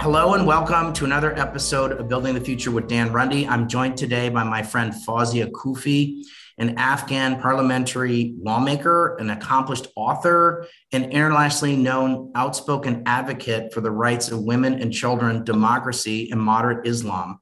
Hello and welcome to another episode of Building the Future with Dan Runde. I'm joined today by my friend Fawzia Koofi, an Afghan parliamentary lawmaker, an accomplished author, an internationally known outspoken advocate for the rights of women and children, democracy, and moderate Islam.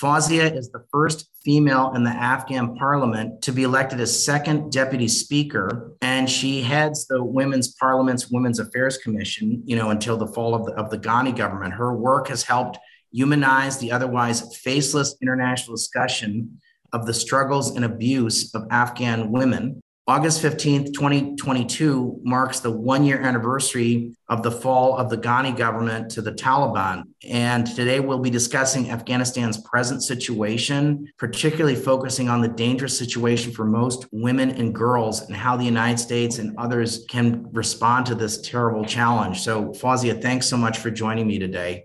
Fawzia is the first female in the Afghan parliament to be elected as second deputy speaker, and she heads the Women's Parliament's Women's Affairs Commission, you know, until the fall of the, of the Ghani government. Her work has helped humanize the otherwise faceless international discussion of the struggles and abuse of Afghan women. August 15th, 2022 marks the one year anniversary of the fall of the Ghani government to the Taliban. And today we'll be discussing Afghanistan's present situation, particularly focusing on the dangerous situation for most women and girls and how the United States and others can respond to this terrible challenge. So, Fawzia, thanks so much for joining me today.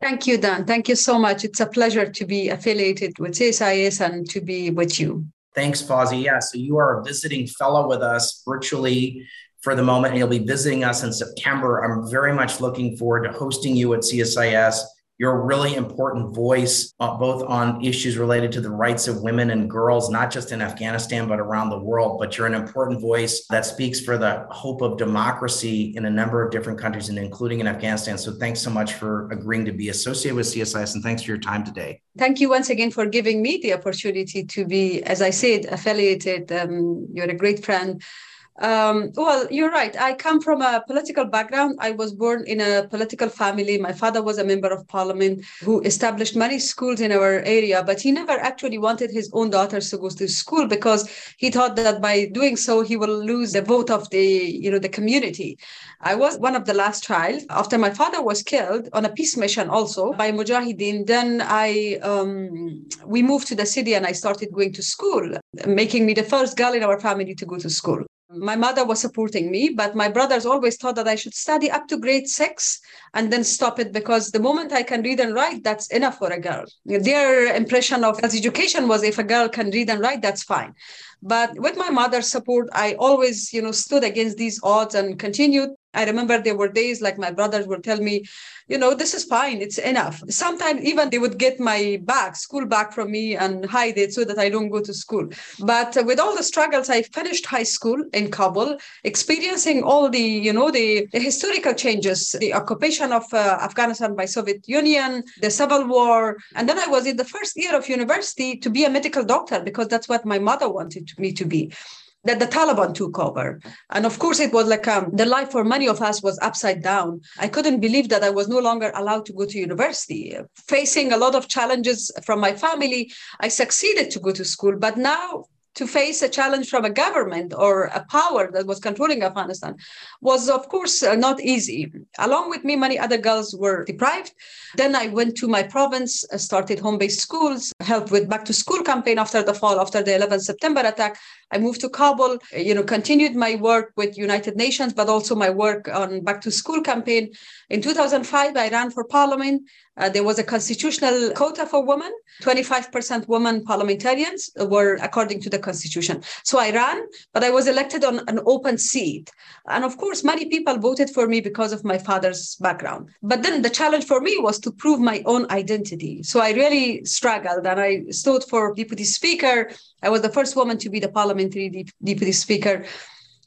Thank you, Dan. Thank you so much. It's a pleasure to be affiliated with CSIS and to be with you. Thanks, Fawzi. Yeah, so you are a visiting fellow with us virtually for the moment, and you'll be visiting us in September. I'm very much looking forward to hosting you at CSIS you're a really important voice, uh, both on issues related to the rights of women and girls, not just in Afghanistan, but around the world. But you're an important voice that speaks for the hope of democracy in a number of different countries, and including in Afghanistan. So thanks so much for agreeing to be associated with CSIS, and thanks for your time today. Thank you once again for giving me the opportunity to be, as I said, affiliated. Um, you're a great friend um, well, you're right. I come from a political background. I was born in a political family. My father was a member of parliament who established many schools in our area, but he never actually wanted his own daughters to go to school because he thought that by doing so he will lose the vote of the you know the community. I was one of the last child. After my father was killed on a peace mission also by Mujahideen, then I um, we moved to the city and I started going to school, making me the first girl in our family to go to school my mother was supporting me, but my brothers always thought that I should study up to grade six and then stop it because the moment I can read and write, that's enough for a girl. Their impression of as education was if a girl can read and write, that's fine. But with my mother's support, I always, you know, stood against these odds and continued. I remember there were days like my brothers would tell me, you know, this is fine, it's enough. Sometimes even they would get my back, school back from me and hide it so that I don't go to school. But with all the struggles, I finished high school in Kabul, experiencing all the, you know, the, the historical changes, the occupation of uh, Afghanistan by Soviet Union, the civil war. And then I was in the first year of university to be a medical doctor because that's what my mother wanted me to be that the Taliban took over. And of course, it was like um, the life for many of us was upside down. I couldn't believe that I was no longer allowed to go to university. Facing a lot of challenges from my family, I succeeded to go to school. But now to face a challenge from a government or a power that was controlling Afghanistan was, of course, uh, not easy. Along with me, many other girls were deprived. Then I went to my province, uh, started home based schools, helped with back to school campaign after the fall, after the 11 September attack. I moved to Kabul, you know, continued my work with United Nations, but also my work on back to school campaign. In 2005, I ran for parliament. Uh, there was a constitutional quota for women. 25% women parliamentarians were according to the constitution. So I ran, but I was elected on an open seat. And of course, many people voted for me because of my father's background. But then the challenge for me was to prove my own identity. So I really struggled and I stood for deputy speaker. I was the first woman to be the parliamentary deputy speaker.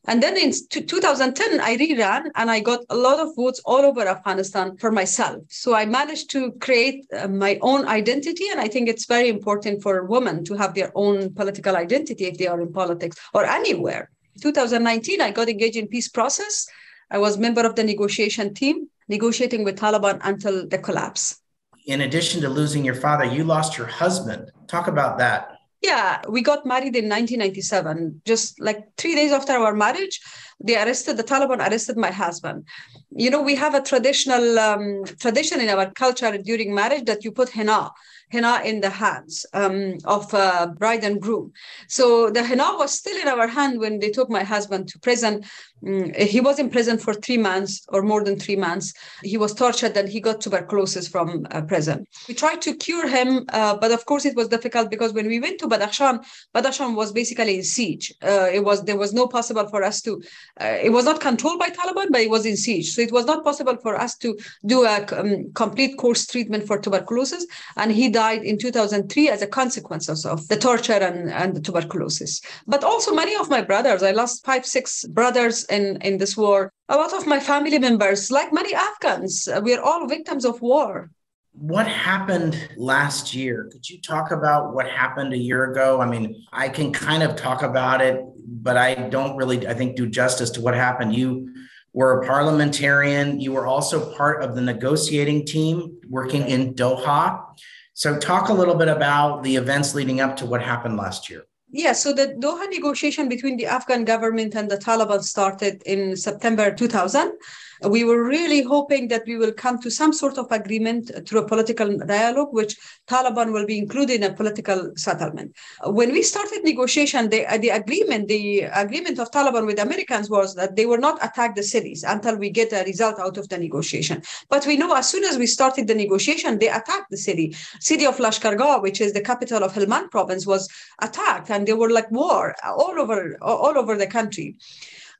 And then in 2010, I reran and I got a lot of votes all over Afghanistan for myself. So I managed to create uh, my own identity. And I think it's very important for women to have their own political identity if they are in politics or anywhere. 2019, I got engaged in peace process. I was member of the negotiation team, negotiating with Taliban until the collapse. In addition to losing your father, you lost your husband. Talk about that. Yeah, we got married in 1997. Just like three days after our marriage, they arrested the Taliban arrested my husband. You know, we have a traditional um, tradition in our culture during marriage that you put henna henna in the hands um, of uh, bride and groom. So the henna was still in our hand when they took my husband to prison. Mm, he was in prison for three months or more than three months. He was tortured and he got tuberculosis from uh, prison. We tried to cure him, uh, but of course it was difficult because when we went to Badakhshan, Badakhshan was basically in siege. Uh, it was there was no possible for us to. Uh, it was not controlled by Taliban, but it was in siege, so it was not possible for us to do a um, complete course treatment for tuberculosis. And he died in 2003 as a consequence of the torture and, and the tuberculosis. But also many of my brothers, I lost five, six brothers in, in this war. A lot of my family members, like many Afghans, uh, we're all victims of war. What happened last year? Could you talk about what happened a year ago? I mean, I can kind of talk about it, but I don't really, I think, do justice to what happened. You were a parliamentarian. You were also part of the negotiating team working in Doha. So, talk a little bit about the events leading up to what happened last year. Yeah, so the Doha negotiation between the Afghan government and the Taliban started in September 2000. We were really hoping that we will come to some sort of agreement through a political dialogue, which Taliban will be included in a political settlement. When we started negotiation, the, the agreement, the agreement of Taliban with Americans was that they will not attack the cities until we get a result out of the negotiation. But we know as soon as we started the negotiation, they attacked the city. City of Lashkargah, which is the capital of Helmand province, was attacked, and they were like war all over all over the country.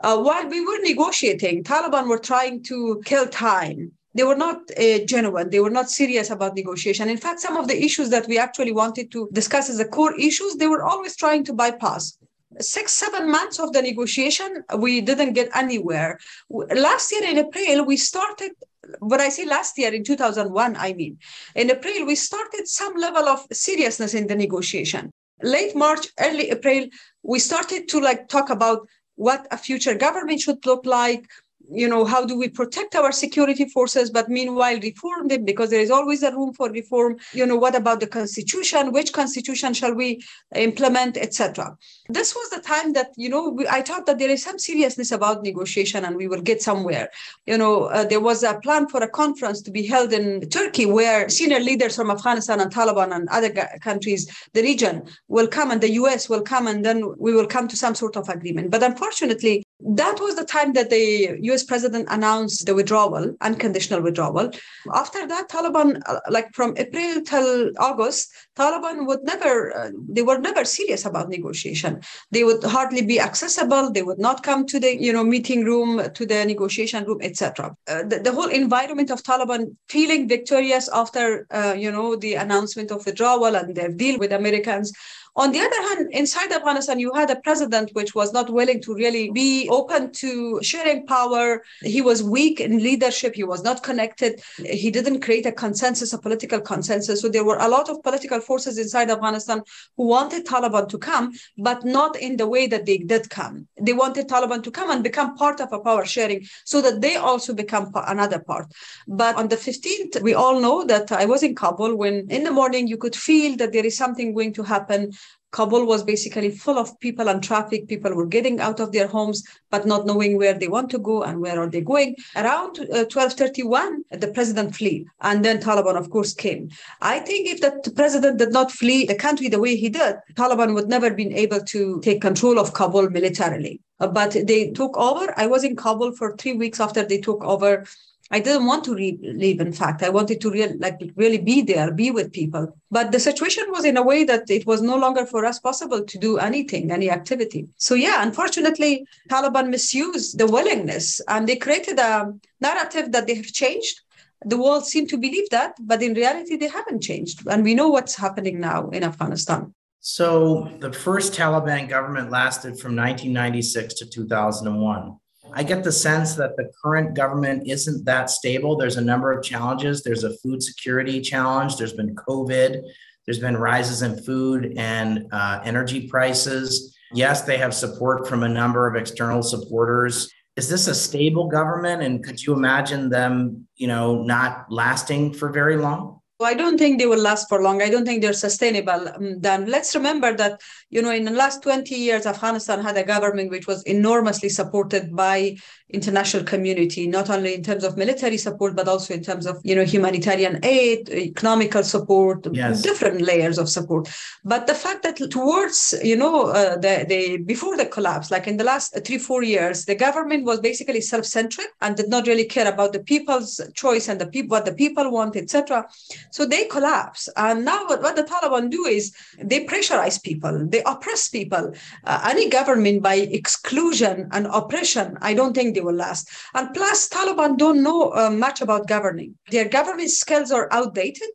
Uh, while we were negotiating, Taliban were trying to kill time. They were not uh, genuine. They were not serious about negotiation. In fact, some of the issues that we actually wanted to discuss as the core issues, they were always trying to bypass six, seven months of the negotiation, we didn't get anywhere. Last year in April, we started, when I say last year in 2001, I mean, in April, we started some level of seriousness in the negotiation. Late March, early April, we started to like talk about what a future government should look like you know how do we protect our security forces but meanwhile reform them? Because there is always a room for reform. You know what about the constitution? Which constitution shall we implement etc this was the time that you know we, i thought that there is some seriousness about negotiation and we will get somewhere. You know uh, there was a plan for a conference to be held in turkey where senior leaders from afghanistan and taliban and other countries the region will come and the us will come and then we will come to some sort of agreement. But unfortunately that was the time that the US president announced the withdrawal, unconditional withdrawal. After that, Taliban, uh, like from April till August, Taliban would never, uh, they were never serious about negotiation. They would hardly be accessible. They would not come to the, you know, meeting room, to the negotiation room, etc. Uh, the, the, whole environment of Taliban feeling victorious after, uh, you know, the announcement of withdrawal and their deal with Americans on the other hand, inside Afghanistan, you had a president which was not willing to really be open to sharing power. He was weak in leadership. He was not connected. He didn't create a consensus, a political consensus. So there were a lot of political forces inside Afghanistan who wanted Taliban to come, but not in the way that they did come. They wanted Taliban to come and become part of a power sharing so that they also become another part. But on the 15th, we all know that I was in Kabul when in the morning you could feel that there is something going to happen Kabul was basically full of people and traffic. People were getting out of their homes, but not knowing where they want to go and where are they going. Around uh, 1231, the president fled. And then Taliban, of course, came. I think if the president did not flee the country the way he did, Taliban would never been able to take control of Kabul militarily. Uh, but they took over. I was in Kabul for three weeks after they took over I didn't want to re- leave. In fact, I wanted to like, really be there, be with people. But the situation was in a way that it was no longer for us possible to do anything, any activity. So yeah, unfortunately, Taliban misused the willingness, and they created a narrative that they have changed. The world seemed to believe that, but in reality, they haven't changed. And we know what's happening now in Afghanistan. So the first Taliban government lasted from 1996 to 2001. I get the sense that the current government isn't that stable. There's a number of challenges. There's a food security challenge. There's been COVID. There's been rises in food and uh, energy prices. Yes, they have support from a number of external supporters. Is this a stable government? And could you imagine them, you know, not lasting for very long? I don't think they will last for long. I don't think they're sustainable. Then let's remember that, you know, in the last 20 years, Afghanistan had a government which was enormously supported by international community, not only in terms of military support, but also in terms of, you know, humanitarian aid, economical support, yes. different layers of support. But the fact that towards, you know, uh, the, the before the collapse, like in the last three, four years, the government was basically self-centric and did not really care about the people's choice and the people what the people want, etc. So they collapse. And now what, what the Taliban do is they pressurize people, they oppress people. Uh, any government by exclusion and oppression, I don't think they will last. And plus, Taliban don't know uh, much about governing. Their government skills are outdated.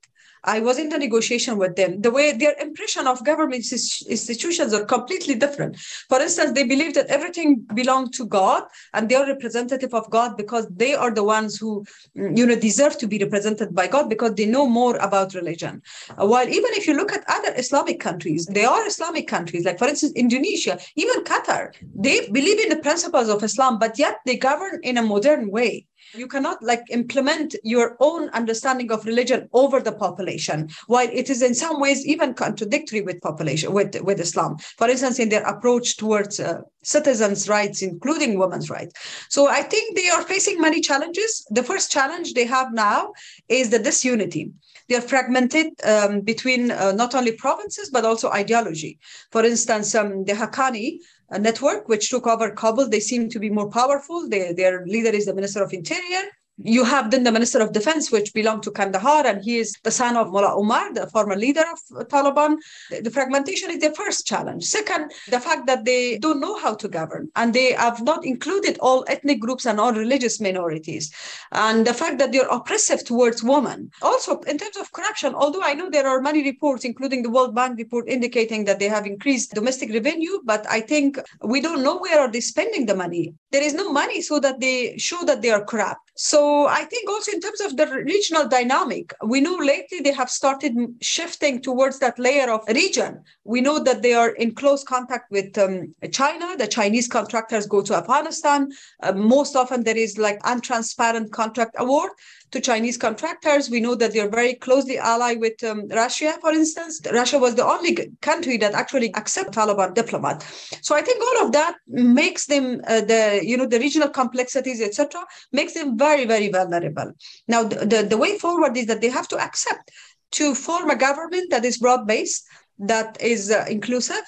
I was in the negotiation with them. The way their impression of government institutions are completely different. For instance, they believe that everything belongs to God and they are representative of God because they are the ones who, you know, deserve to be represented by God because they know more about religion. Uh, while even if you look at other Islamic countries, they are Islamic countries, like for instance, Indonesia, even Qatar, they believe in the principles of Islam, but yet they govern in a modern way. You cannot like implement your own understanding of religion over the population, while it is in some ways even contradictory with population with, with Islam. For instance, in their approach towards uh, citizens' rights, including women's rights. So I think they are facing many challenges. The first challenge they have now is the disunity they are fragmented um, between uh, not only provinces but also ideology. For instance, um, the Haqqani network, which took over Kabul. They seem to be more powerful. They, their leader is the Minister of Interior. You have then the Minister of Defense, which belonged to Kandahar, and he is the son of Mullah Omar, the former leader of Taliban. The fragmentation is the first challenge. Second, the fact that they don't know how to govern, and they have not included all ethnic groups and all religious minorities. And the fact that they're oppressive towards women. Also, in terms of corruption, although I know there are many reports, including the World Bank report, indicating that they have increased domestic revenue, but I think we don't know where are they spending the money. There is no money so that they show that they are corrupt. So I think also in terms of the regional dynamic, we know lately they have started shifting towards that layer of region. We know that they are in close contact with um, China. The Chinese contractors go to Afghanistan. Uh, most often there is like untransparent contract award to Chinese contractors. We know that they're very closely allied with um, Russia, for instance. Russia was the only country that actually accepted Taliban diplomat. So I think all of that makes them uh, the you know the regional complexities, etc., makes them very very vulnerable. Now the, the, the way forward is that they have to accept to form a government that is broad based, that is uh, inclusive,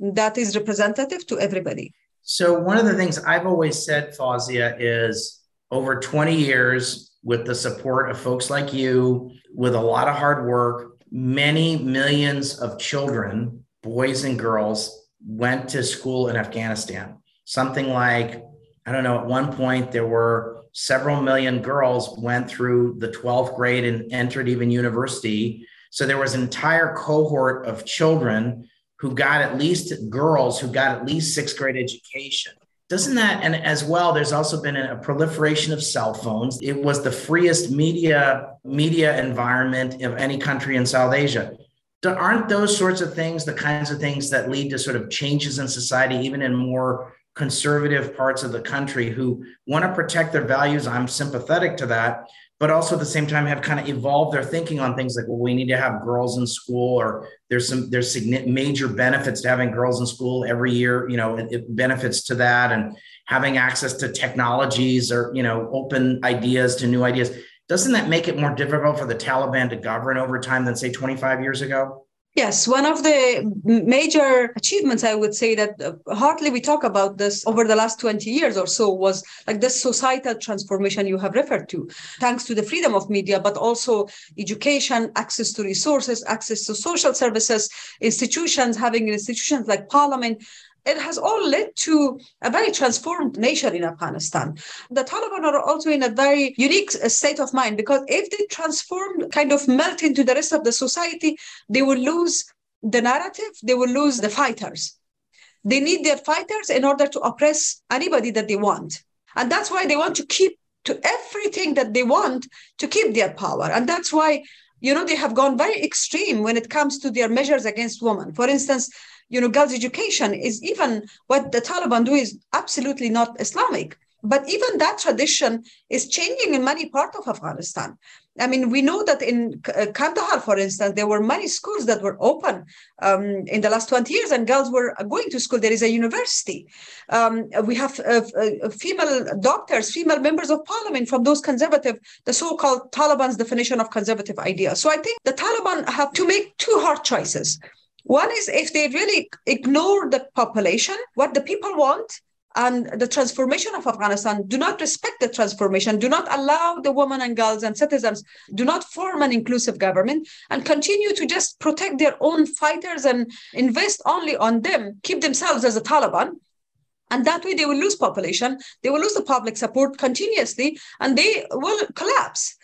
that is representative to everybody. So one of the things I've always said, Fawzia, is over 20 years, with the support of folks like you, with a lot of hard work, many millions of children, boys and girls, went to school in Afghanistan. Something like, I don't know, at one point there were several million girls went through the 12th grade and entered even university. So there was an entire cohort of children who got at least girls who got at least sixth grade education doesn't that and as well there's also been a proliferation of cell phones. It was the freest media media environment of any country in south asia. Aren't those sorts of things the kinds of things that lead to sort of changes in society even in more conservative parts of the country who want to protect their values. I'm sympathetic to that but also at the same time have kind of evolved their thinking on things like well we need to have girls in school or there's some there's major benefits to having girls in school every year you know it, it benefits to that and having access to technologies or you know open ideas to new ideas. Doesn't that make it more difficult for the taliban to govern over time than say 25 years ago Yes, one of the major achievements, I would say that uh, hardly we talk about this over the last 20 years or so was like this societal transformation you have referred to, thanks to the freedom of media, but also education, access to resources, access to social services, institutions, having institutions like parliament, it has all led to a very transformed nation in Afghanistan. The Taliban are also in a very unique uh, state of mind because if they transform, kind of melt into the rest of the society, they will lose the narrative, they will lose the fighters. They need their fighters in order to oppress anybody that they want. And that's why they want to keep to everything that they want to keep their power. And that's why, you know, they have gone very extreme when it comes to their measures against women. For instance, you know, girls' education is even what the Taliban do is absolutely not Islamic. But even that tradition is changing in many parts of Afghanistan. I mean, we know that in uh, Kandahar, for instance, there were many schools that were open um, in the last 20 years, and girls were going to school. There is a university. Um, we have uh, uh, female doctors, female members of parliament from those conservative, the so called Taliban's definition of conservative ideas. So I think the Taliban have to make two hard choices. One is if they really ignore the population, what the people want, and the transformation of Afghanistan do not respect the transformation, do not allow the women and girls and citizens, do not form an inclusive government, and continue to just protect their own fighters and invest only on them, keep themselves as a Taliban. And that way they will lose population, they will lose the public support continuously, and they will collapse.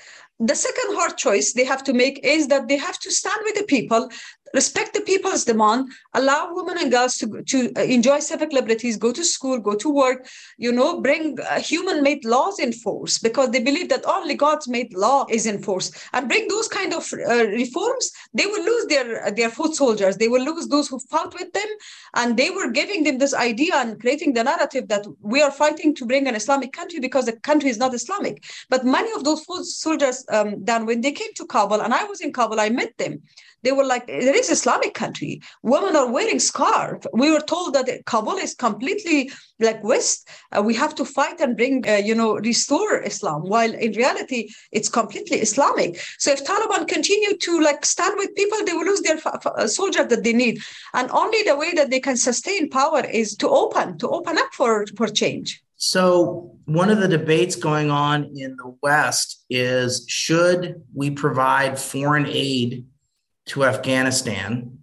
The second hard choice they have to make is that they have to stand with the people respect the people's demand, allow women and girls to, to enjoy civic liberties, go to school, go to work, you know, bring uh, human-made laws in force because they believe that only God's made law is in force. And bring those kind of uh, reforms, they will lose their, their foot soldiers. They will lose those who fought with them. And they were giving them this idea and creating the narrative that we are fighting to bring an Islamic country because the country is not Islamic. But many of those foot soldiers, um, when they came to Kabul, and I was in Kabul, I met them they were like, there is Islamic country. Women are wearing scarf. We were told that Kabul is completely like West. Uh, we have to fight and bring, uh, you know, restore Islam. While in reality, it's completely Islamic. So if Taliban continue to like stand with people, they will lose their f- f- soldier that they need. And only the way that they can sustain power is to open, to open up for, for change. So, one of the debates going on in the West is should we provide foreign aid to Afghanistan.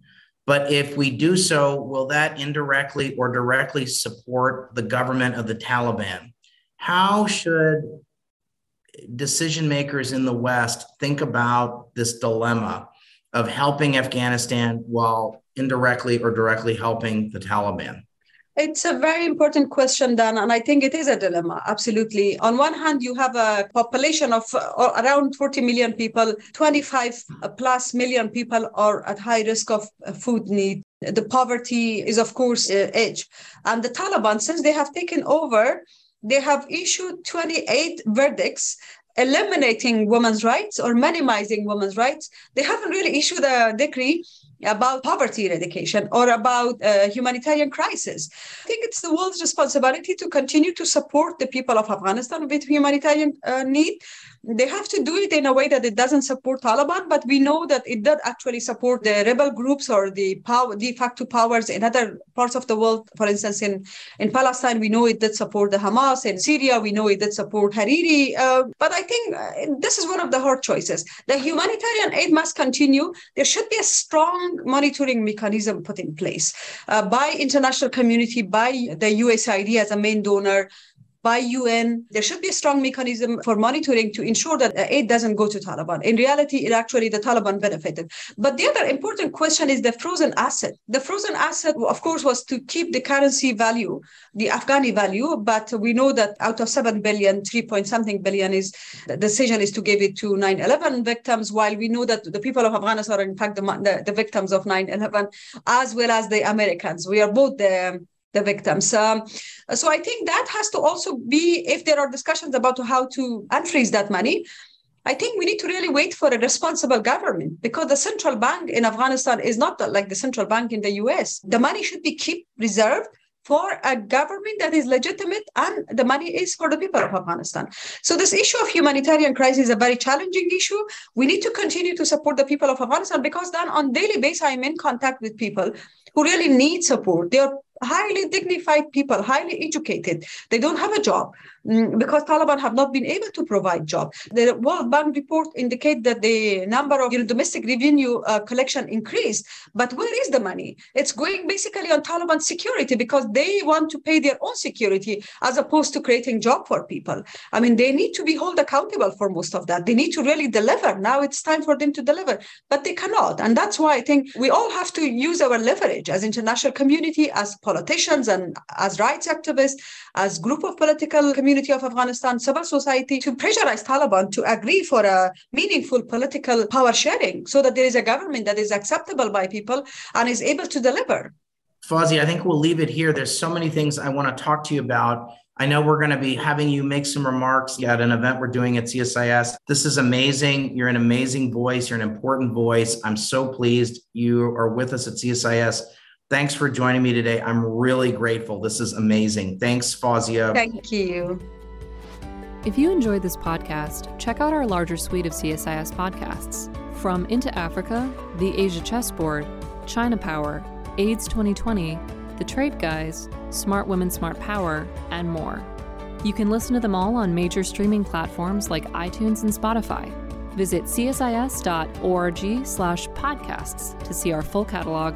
But if we do so, will that indirectly or directly support the government of the Taliban? How should decision makers in the West think about this dilemma of helping Afghanistan while indirectly or directly helping the Taliban? It's a very important question, Dan, and I think it is a dilemma, absolutely. On one hand, you have a population of uh, around 40 million people, 25 plus million people are at high risk of uh, food need. The poverty is, of course, uh, age. And the Taliban, since they have taken over, they have issued 28 verdicts eliminating women's rights or minimizing women's rights. They haven't really issued a decree about poverty eradication or about uh, humanitarian crisis. I think it's the world's responsibility to continue to support the people of Afghanistan with humanitarian uh, need they have to do it in a way that it doesn't support Taliban, but we know that it does actually support the rebel groups or the power, de facto powers in other parts of the world. For instance, in, in Palestine, we know it did support the Hamas. In Syria, we know it did support Hariri. Uh, but I think uh, this is one of the hard choices. The humanitarian aid must continue. There should be a strong monitoring mechanism put in place uh, by international community, by the USAID as a main donor, by UN. There should be a strong mechanism for monitoring to ensure that uh, aid doesn't go to Taliban. In reality, it actually the Taliban benefited. But the other important question is the frozen asset. The frozen asset, of course, was to keep the currency value, the Afghani value. But we know that out of 7 billion, 3 point something billion is the decision is to give it to 9 11 victims, while we know that the people of Afghanistan are, in fact, the, the, the victims of 9 11, as well as the Americans. We are both the the victims. Um, so I think that has to also be, if there are discussions about how to unfreeze that money, I think we need to really wait for a responsible government because the central bank in Afghanistan is not like the central bank in the US. The money should be kept reserved for a government that is legitimate and the money is for the people of Afghanistan. So this issue of humanitarian crisis is a very challenging issue. We need to continue to support the people of Afghanistan because then on daily basis I'm in contact with people who really need support. They are highly dignified people, highly educated. They don't have a job mm, because Taliban have not been able to provide job. The World Bank report indicate that the number of you know, domestic revenue uh, collection increased, but where is the money? It's going basically on Taliban security because they want to pay their own security as opposed to creating job for people. I mean, they need to be held accountable for most of that. They need to really deliver. Now it's time for them to deliver, but they cannot. And that's why I think we all have to use our leverage as international community, as politicians and as rights activists, as group of political community of Afghanistan, civil society, to pressurize Taliban to agree for a meaningful political power sharing so that there is a government that is acceptable by people and is able to deliver. Fawzi, I think we'll leave it here. There's so many things I want to talk to you about. I know we're going to be having you make some remarks at an event we're doing at CSIS. This is amazing. You're an amazing voice. You're an important voice. I'm so pleased you are with us at CSIS. Thanks for joining me today. I'm really grateful. This is amazing. Thanks, Fawzia. Thank you. If you enjoyed this podcast, check out our larger suite of CSIS podcasts from Into Africa, the Asia Chessboard, China Power, AIDS 2020, The Trade Guys, Smart Women, Smart Power, and more. You can listen to them all on major streaming platforms like iTunes and Spotify. Visit csis.org/podcasts to see our full catalog